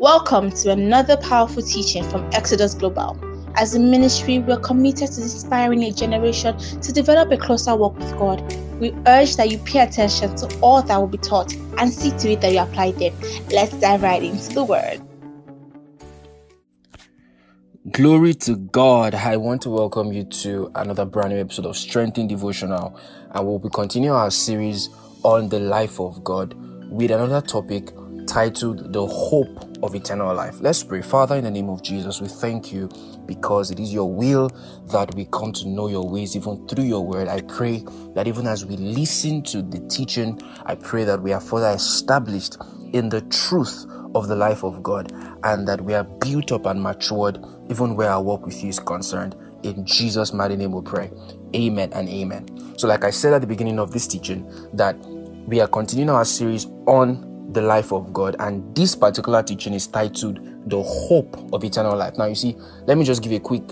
Welcome to another powerful teaching from Exodus Global. As a ministry, we're committed to inspiring a generation to develop a closer walk with God. We urge that you pay attention to all that will be taught and see to it that you apply them. Let's dive right into the word. Glory to God. I want to welcome you to another brand new episode of Strengthened Devotional. And we'll be continuing our series on the life of God with another topic titled The Hope of eternal life. Let's pray. Father, in the name of Jesus, we thank you because it is your will that we come to know your ways even through your word. I pray that even as we listen to the teaching, I pray that we are further established in the truth of the life of God and that we are built up and matured even where our walk with you is concerned. In Jesus' mighty name we pray. Amen and amen. So, like I said at the beginning of this teaching, that we are continuing our series on the life of God. And this particular teaching is titled The Hope of Eternal Life. Now, you see, let me just give a quick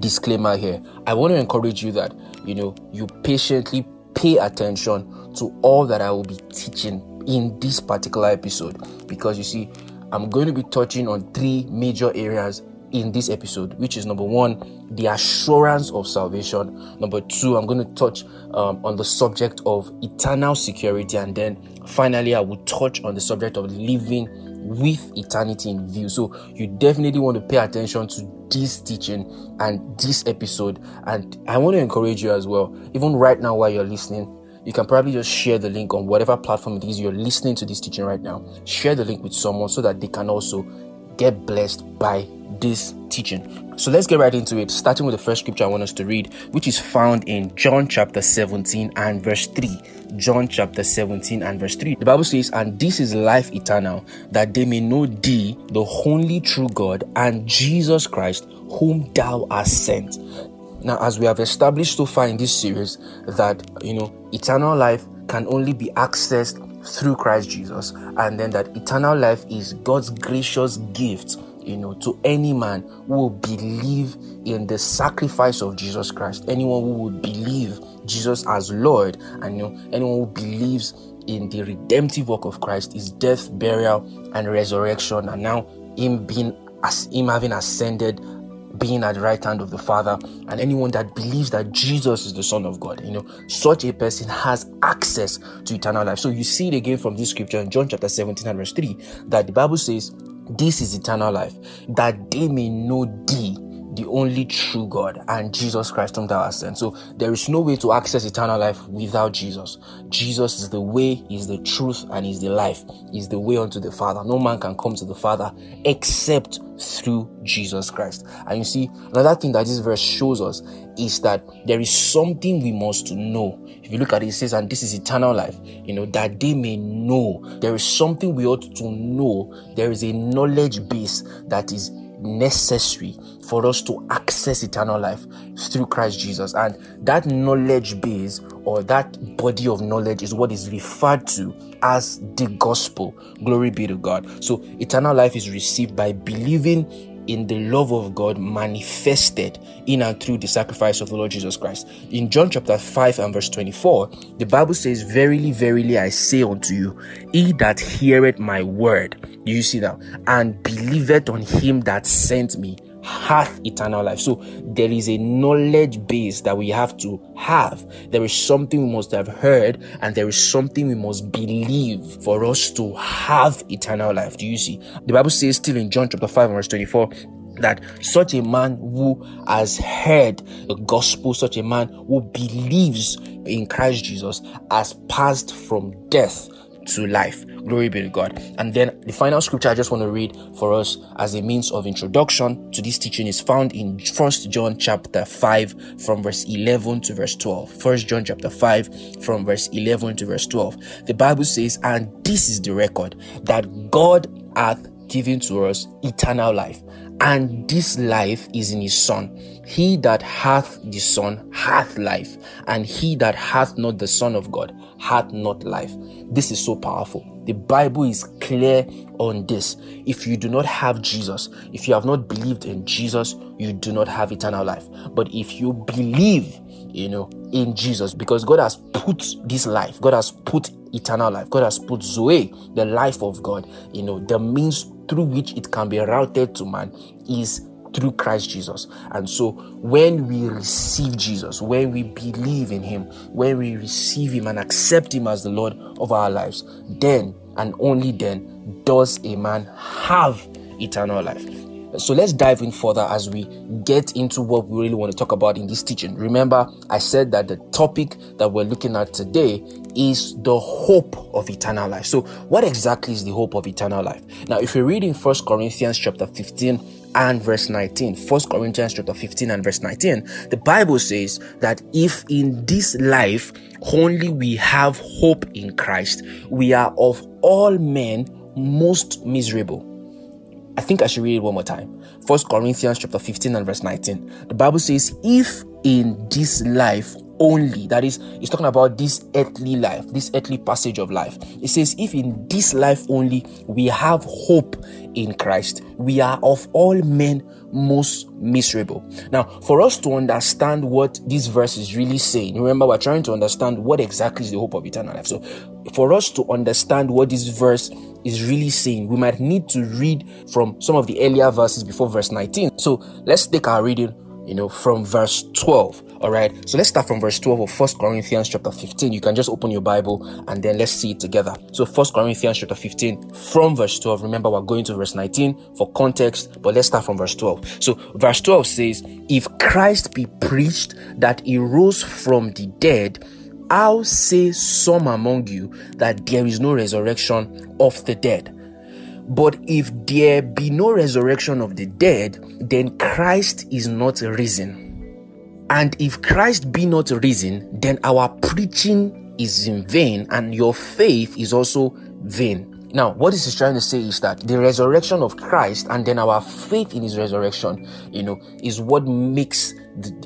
disclaimer here. I want to encourage you that, you know, you patiently pay attention to all that I will be teaching in this particular episode because you see, I'm going to be touching on three major areas in this episode, which is number one, the assurance of salvation. Number two, I'm going to touch um, on the subject of eternal security. And then finally, I will touch on the subject of living with eternity in view. So you definitely want to pay attention to this teaching and this episode. And I want to encourage you as well, even right now while you're listening, you can probably just share the link on whatever platform it is you're listening to this teaching right now. Share the link with someone so that they can also get blessed by this teaching. So let's get right into it, starting with the first scripture I want us to read, which is found in John chapter 17 and verse 3. John chapter 17 and verse 3. The Bible says, And this is life eternal, that they may know thee, the only true God, and Jesus Christ, whom thou hast sent. Now, as we have established so far in this series, that you know, eternal life can only be accessed through Christ Jesus, and then that eternal life is God's gracious gift you know, to any man who will believe in the sacrifice of Jesus Christ, anyone who would believe Jesus as Lord, and you know, anyone who believes in the redemptive work of Christ, his death, burial, and resurrection, and now him being as him having ascended being at the right hand of the Father, and anyone that believes that Jesus is the Son of God, you know, such a person has access to eternal life. So you see it again from this scripture in John chapter 17 and verse 3 that the Bible says, This is eternal life, that they may know thee, the only true God, and Jesus Christ whom thou hast sent. So there is no way to access eternal life without Jesus. Jesus is the way, is the truth, and is the life, is the way unto the Father. No man can come to the Father except through Jesus Christ. And you see, another thing that this verse shows us is that there is something we must know. If you look at it, it says, and this is eternal life, you know, that they may know. There is something we ought to know. There is a knowledge base that is necessary for us to access eternal life through Christ Jesus. And that knowledge base or that body of knowledge is what is referred to as the gospel. Glory be to God. So, eternal life is received by believing in the love of God manifested in and through the sacrifice of the Lord Jesus Christ. In John chapter 5 and verse 24, the Bible says, Verily, verily, I say unto you, he that heareth my word, you see that, and believeth on him that sent me, hath eternal life. So there is a knowledge base that we have to have. There is something we must have heard, and there is something we must believe for us to have eternal life. Do you see? The Bible says still in John chapter 5 verse 24 that such a man who has heard the gospel, such a man who believes in Christ Jesus, has passed from death to life. Glory be to God. And then the final scripture I just want to read for us as a means of introduction to this teaching is found in First John chapter 5 from verse 11 to verse 12. First John chapter 5 from verse 11 to verse 12. The Bible says, And this is the record that God hath given to us eternal life and this life is in his son. He that hath the son hath life, and he that hath not the son of God hath not life. This is so powerful. The Bible is clear on this. If you do not have Jesus, if you have not believed in Jesus, you do not have eternal life. But if you believe, you know, in Jesus, because God has put this life, God has put eternal life, God has put Zoe, the life of God, you know, the means through which it can be routed to man is through Christ Jesus. And so when we receive Jesus, when we believe in him, when we receive him and accept him as the Lord of our lives, then and only then does a man have eternal life. So let's dive in further as we get into what we really want to talk about in this teaching. Remember, I said that the topic that we're looking at today is the hope of eternal life. So, what exactly is the hope of eternal life? Now, if you read in First Corinthians chapter 15 and verse 19, First Corinthians chapter 15 and verse 19, the Bible says that if in this life only we have hope in Christ, we are of all men most miserable. I think I should read it one more time. First Corinthians chapter 15 and verse 19. The Bible says, if in this life only, that is, it's talking about this earthly life, this earthly passage of life. It says, if in this life only we have hope in Christ, we are of all men most miserable. Now, for us to understand what this verse is really saying, remember, we're trying to understand what exactly is the hope of eternal life. So, for us to understand what this verse is really saying, we might need to read from some of the earlier verses before verse 19. So let's take our reading, you know, from verse 12. All right. So let's start from verse 12 of First Corinthians chapter 15. You can just open your Bible and then let's see it together. So First Corinthians chapter 15 from verse 12. Remember, we're going to verse 19 for context, but let's start from verse 12. So verse 12 says, If Christ be preached that he rose from the dead, how say some among you that there is no resurrection of the dead? But if there be no resurrection of the dead, then Christ is not risen. And if Christ be not risen, then our preaching is in vain and your faith is also vain. Now, what this is trying to say is that the resurrection of Christ and then our faith in his resurrection, you know, is what makes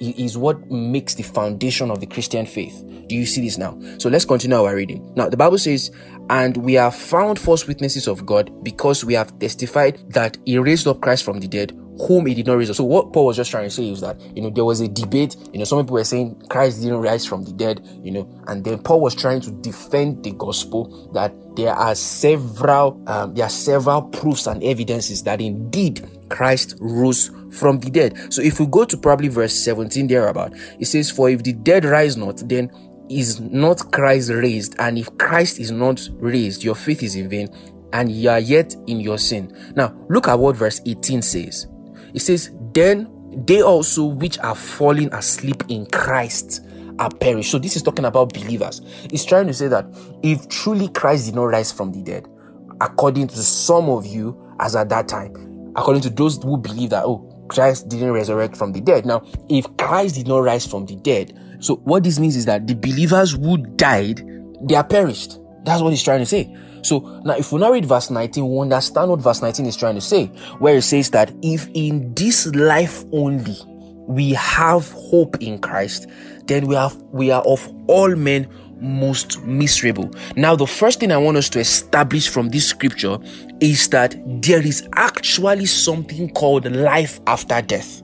is what makes the foundation of the Christian faith. Do you see this now? So let's continue our reading. Now, the Bible says, And we have found false witnesses of God because we have testified that he raised up Christ from the dead, whom he did not raise up. So what Paul was just trying to say is that, you know, there was a debate, you know, some people were saying Christ didn't rise from the dead, you know, and then Paul was trying to defend the gospel that there are several, um, there are several proofs and evidences that indeed Christ rose from the dead. So if we go to probably verse 17 thereabout, it says, For if the dead rise not, then is not Christ raised, and if Christ is not raised, your faith is in vain, and ye are yet in your sin. Now, look at what verse 18 says. It says, Then they also which are falling asleep in Christ are perished. So this is talking about believers. It's trying to say that if truly Christ did not rise from the dead, according to some of you, as at that time, according to those who believe that, oh, Christ didn't resurrect from the dead. Now, if Christ did not rise from the dead, so what this means is that the believers who died, they are perished. That's what he's trying to say. So now, if we now read verse 19, we understand what verse 19 is trying to say, where it says that if in this life only we have hope in Christ, then we have we are of all men most miserable. Now, the first thing I want us to establish from this scripture is that there is actually something called life after death.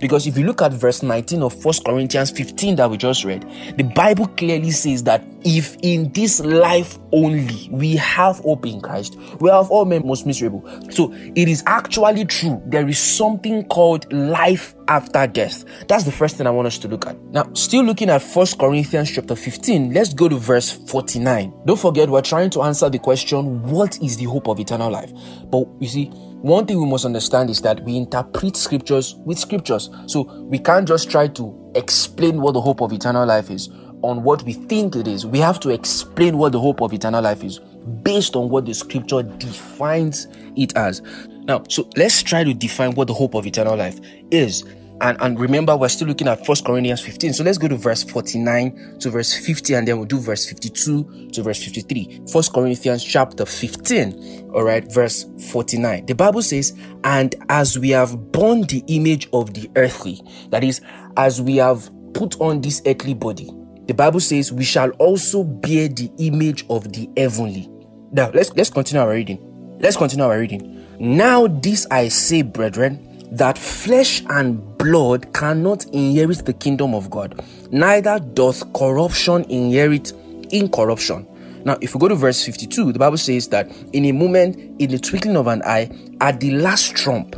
Because if you look at verse 19 of First Corinthians 15 that we just read, the Bible clearly says that if in this life only we have hope in Christ, we are of all men most miserable. So it is actually true. There is something called life after death. That's the first thing I want us to look at. Now, still looking at First Corinthians chapter 15, let's go to verse 49. Don't forget, we're trying to answer the question, what is the hope of eternal life? But you see, one thing we must understand is that we interpret scriptures with scriptures. So we can't just try to explain what the hope of eternal life is on what we think it is. We have to explain what the hope of eternal life is based on what the scripture defines it as. Now, so let's try to define what the hope of eternal life is. And, and remember, we're still looking at First Corinthians 15. So let's go to verse 49 to verse 50, and then we'll do verse 52 to verse 53. First Corinthians chapter 15, all right, verse 49. The Bible says, And as we have borne the image of the earthly, that is, as we have put on this earthly body, the Bible says, We shall also bear the image of the heavenly. Now let's let's continue our reading. Let's continue our reading. Now, this I say, brethren that flesh and blood cannot inherit the kingdom of God, neither doth corruption inherit incorruption. Now, if we go to verse 52, the Bible says that in a moment, in the twinkling of an eye, at the last trump,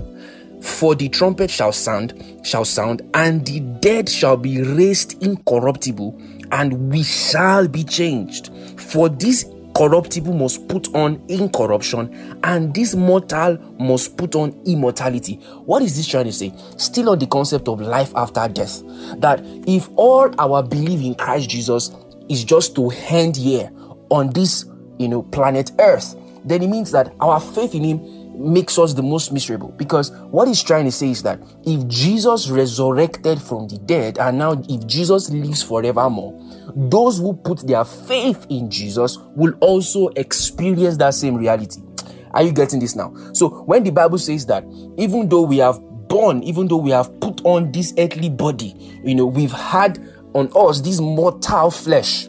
for the trumpet shall sound, shall sound, and the dead shall be raised incorruptible, and we shall be changed. For this corruptible must put on incorruption, and this mortal must put on immortality. What is this trying to say? Still on the concept of life after death. That if all our belief in Christ Jesus is just to end here on this, you know, planet Earth, then it means that our faith in Him makes us the most miserable because what he's trying to say is that if Jesus resurrected from the dead and now if Jesus lives forevermore, those who put their faith in Jesus will also experience that same reality. Are you getting this now? So when the Bible says that even though we have born, even though we have put on this earthly body, you know, we've had on us this mortal flesh,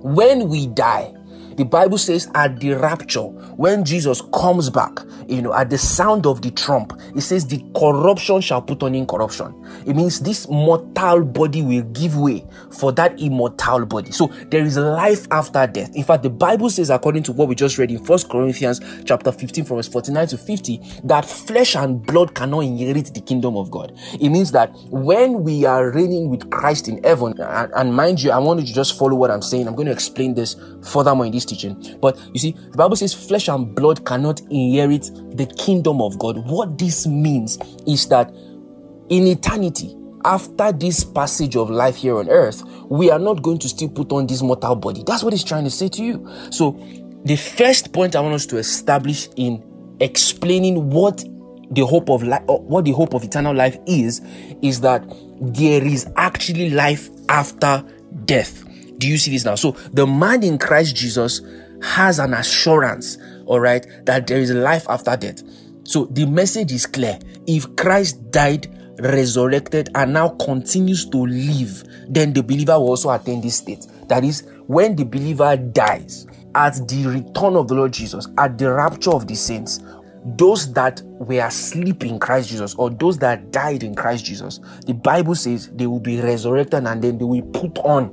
when we die, the Bible says at the rapture, when Jesus comes back, you know, at the sound of the trump, it says the corruption shall put on incorruption. It means this mortal body will give way for that immortal body. So there is life after death. In fact, the Bible says, according to what we just read in First Corinthians chapter 15, from verse 49 to 50, that flesh and blood cannot inherit the kingdom of God. It means that when we are reigning with Christ in heaven, and, and mind you, I want you to just follow what I'm saying. I'm going to explain this furthermore in this teaching. But you see, the Bible says flesh and blood cannot inherit the kingdom of God. What this means is that in eternity, after this passage of life here on earth, we are not going to still put on this mortal body. That's what he's trying to say to you. So, the first point I want us to establish in explaining what the hope of life, uh, what the hope of eternal life is, is that there is actually life after death. Do you see this now? So the man in Christ Jesus has an assurance, all right, that there is life after death. So the message is clear. If Christ died, resurrected, and now continues to live, then the believer will also attain this state. That is, when the believer dies, at the return of the Lord Jesus, at the rapture of the saints, those that were asleep in Christ Jesus or those that died in Christ Jesus, the Bible says they will be resurrected and then they will put on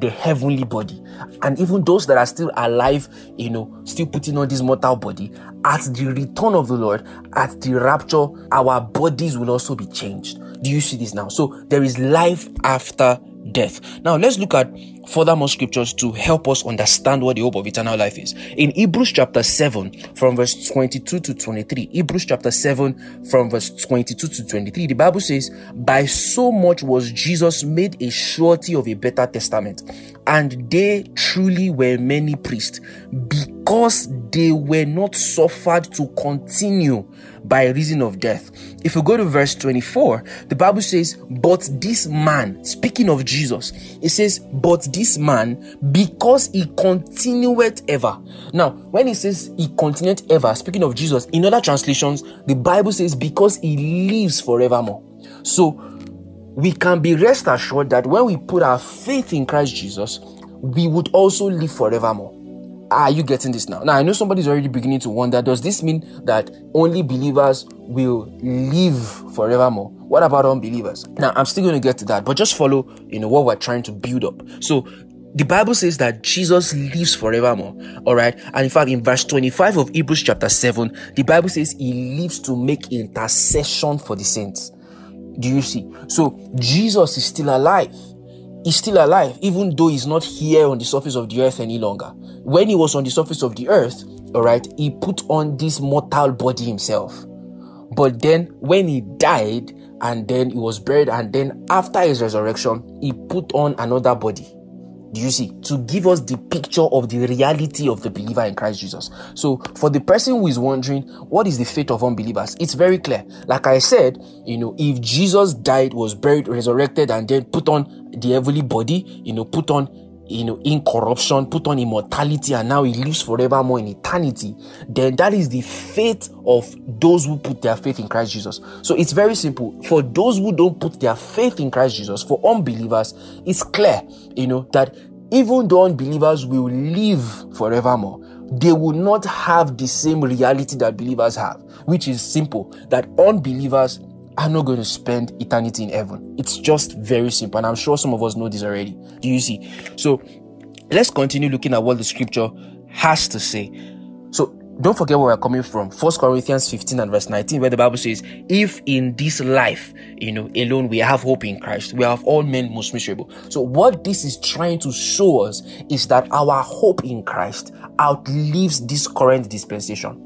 the heavenly body. And even those that are still alive, you know, still putting on this mortal body, at the return of the Lord, at the rapture, our bodies will also be changed. Do you see this now? So there is life after death. Now let's look at furthermore scriptures to help us understand what the hope of eternal life is. In Hebrews chapter 7, from verse 22 to 23, Hebrews chapter 7, from verse 22 to 23, the Bible says, By so much was Jesus made a surety of a better testament, and they truly were many priests, because they were not suffered to continue by reason of death. If we go to verse 24, the Bible says, But this man, speaking of Jesus, it says, But this man, because he continued ever. Now, when it says he continued ever, speaking of Jesus, in other translations, the Bible says, Because he lives forevermore. So, we can be rest assured that when we put our faith in Christ Jesus, we would also live forevermore. Are you getting this now? Now, I know somebody's already beginning to wonder does this mean that only believers will live forevermore? What about unbelievers? Now, I'm still going to get to that, but just follow, you know, what we're trying to build up. So, the Bible says that Jesus lives forevermore. All right. And in fact, in verse 25 of Hebrews chapter 7, the Bible says he lives to make intercession for the saints. Do you see? So Jesus is still alive. He's still alive, even though he's not here on the surface of the earth any longer. When he was on the surface of the earth, all right, he put on this mortal body himself. But then when he died and then he was buried, and then after his resurrection, he put on another body. Do you see? To give us the picture of the reality of the believer in Christ Jesus. So, for the person who is wondering, what is the fate of unbelievers? It's very clear. Like I said, you know, if Jesus died, was buried, resurrected, and then put on the heavenly body, you know, put on you know, incorruption, put on immortality, and now he lives forevermore in eternity, then that is the fate of those who put their faith in Christ Jesus. So it's very simple. For those who don't put their faith in Christ Jesus, for unbelievers, it's clear, you know, that even though unbelievers will live forevermore, they will not have the same reality that believers have, which is simple that unbelievers are not going to spend eternity in heaven. It's just very simple. And I'm sure some of us know this already. Do you see? So let's continue looking at what the scripture has to say. So don't forget where we're coming from. First Corinthians 15 and verse 19, where the Bible says, If in this life, you know, alone we have hope in Christ, we have all men most miserable. So what this is trying to show us is that our hope in Christ outlives this current dispensation.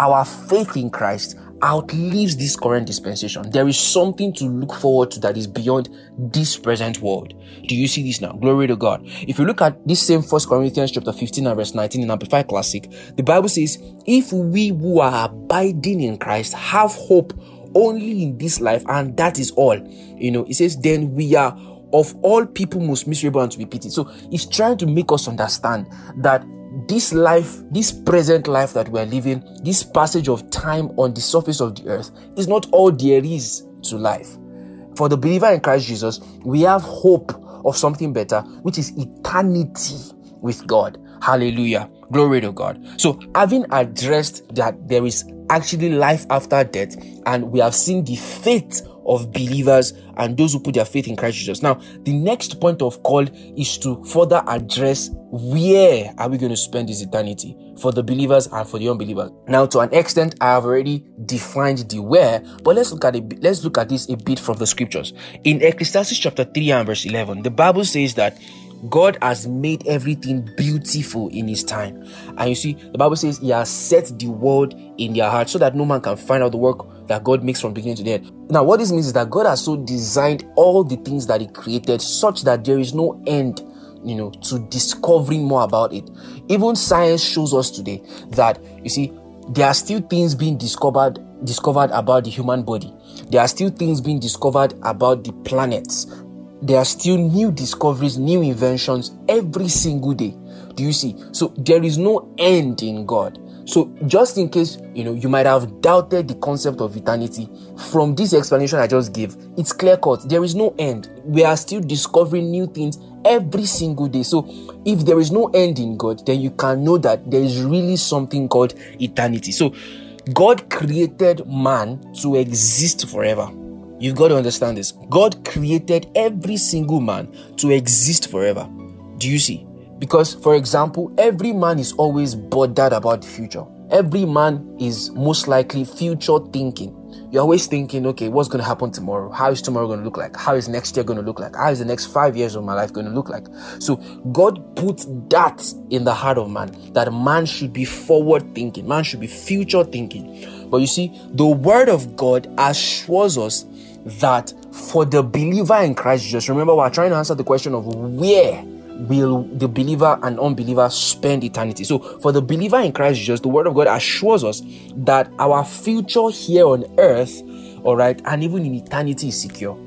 Our faith in Christ outlives this current dispensation. There is something to look forward to that is beyond this present world. Do you see this now? Glory to God. If you look at this same First Corinthians chapter 15 and verse 19 in Amplified Classic, the Bible says, If we who are abiding in Christ have hope only in this life, and that is all, you know, it says, then we are of all people most miserable and to be pitied. So it's trying to make us understand that this life, this present life that we're living, this passage of time on the surface of the earth is not all there is to life. For the believer in Christ Jesus, we have hope of something better, which is eternity with God. Hallelujah. Glory to God. So, having addressed that there is actually life after death, and we have seen the fate of believers and those who put their faith in Christ Jesus. Now, the next point of call is to further address where are we going to spend this eternity for the believers and for the unbelievers. Now, to an extent, I have already defined the where, but let's look at it. Let's look at this a bit from the scriptures. In Ecclesiastes chapter 3 and verse 11, the Bible says that God has made everything beautiful in His time. And you see, the Bible says He has set the world in their heart so that no man can find out the work that God makes from beginning to the end. Now, what this means is that God has so designed all the things that He created such that there is no end, you know, to discovering more about it. Even science shows us today that, you see, there are still things being discovered discovered about the human body. There are still things being discovered about the planets. There are still new discoveries, new inventions every single day. Do you see? So there is no end in God. So, just in case you know you might have doubted the concept of eternity, from this explanation I just gave, it's clear cut. There is no end. We are still discovering new things every single day. So, if there is no end in God, then you can know that there is really something called eternity. So, God created man to exist forever. You've got to understand this. God created every single man to exist forever. Do you see? Because, for example, every man is always bothered about the future. Every man is most likely future thinking. You're always thinking, okay, what's going to happen tomorrow? How is tomorrow going to look like? How is next year going to look like? How is the next five years of my life going to look like? So God put that in the heart of man, that man should be forward thinking. Man should be future thinking. But you see, the word of God assures us that for the believer in Christ Jesus, remember we're trying to answer the question of where will the believer and unbeliever spend eternity. So, for the believer in Christ Jesus, the Word of God assures us that our future here on earth, all right, and even in eternity is secure.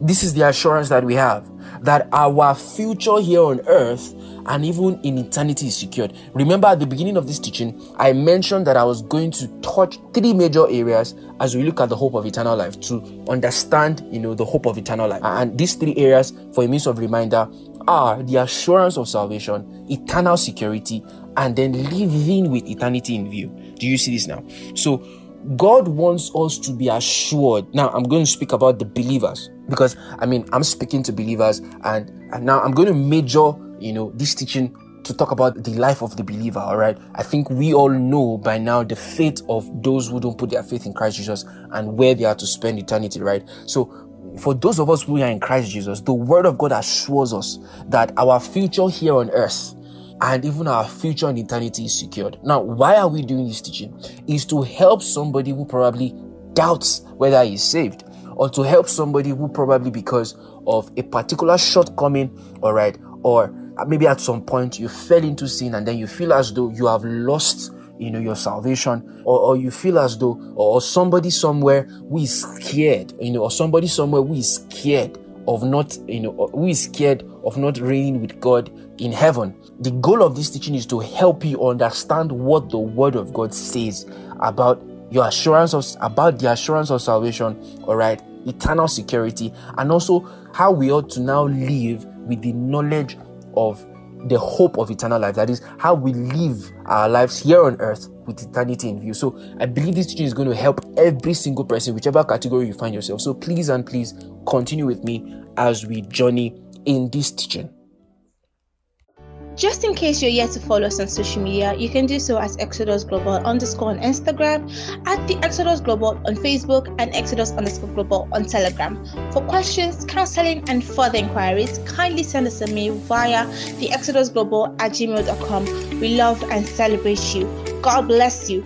This is the assurance that we have that our future here on earth and even in eternity is secured. Remember at the beginning of this teaching, I mentioned that I was going to touch three major areas as we look at the hope of eternal life to understand, you know, the hope of eternal life. And these three areas, for a means of reminder, are the assurance of salvation, eternal security, and then living with eternity in view. Do you see this now? So, God wants us to be assured. Now, I'm going to speak about the believers because I mean, I'm speaking to believers, and, and now I'm going to major, you know, this teaching to talk about the life of the believer, all right? I think we all know by now the fate of those who don't put their faith in Christ Jesus and where they are to spend eternity, right? So, for those of us who are in Christ Jesus, the Word of God assures us that our future here on earth and even our future in eternity is secured. Now, why are we doing this teaching? Is to help somebody who probably doubts whether he's saved, or to help somebody who probably because of a particular shortcoming, all right, or maybe at some point you fell into sin and then you feel as though you have lost you know your salvation or, or you feel as though or somebody somewhere who is scared you know or somebody somewhere who is scared of not you know who is scared of not reigning with god in heaven the goal of this teaching is to help you understand what the word of god says about your assurance of about the assurance of salvation all right eternal security and also how we ought to now live with the knowledge of the hope of eternal life. That is how we live our lives here on earth with eternity in view. So I believe this teaching is going to help every single person, whichever category you find yourself. So please and please continue with me as we journey in this teaching. Just in case you're yet to follow us on social media, you can do so at Exodus Global underscore on Instagram, at the Exodus Global on Facebook, and Exodus underscore Global on Telegram. For questions, counseling, and further inquiries, kindly send us a mail via the Exodus Global at gmail.com. We love and celebrate you. God bless you.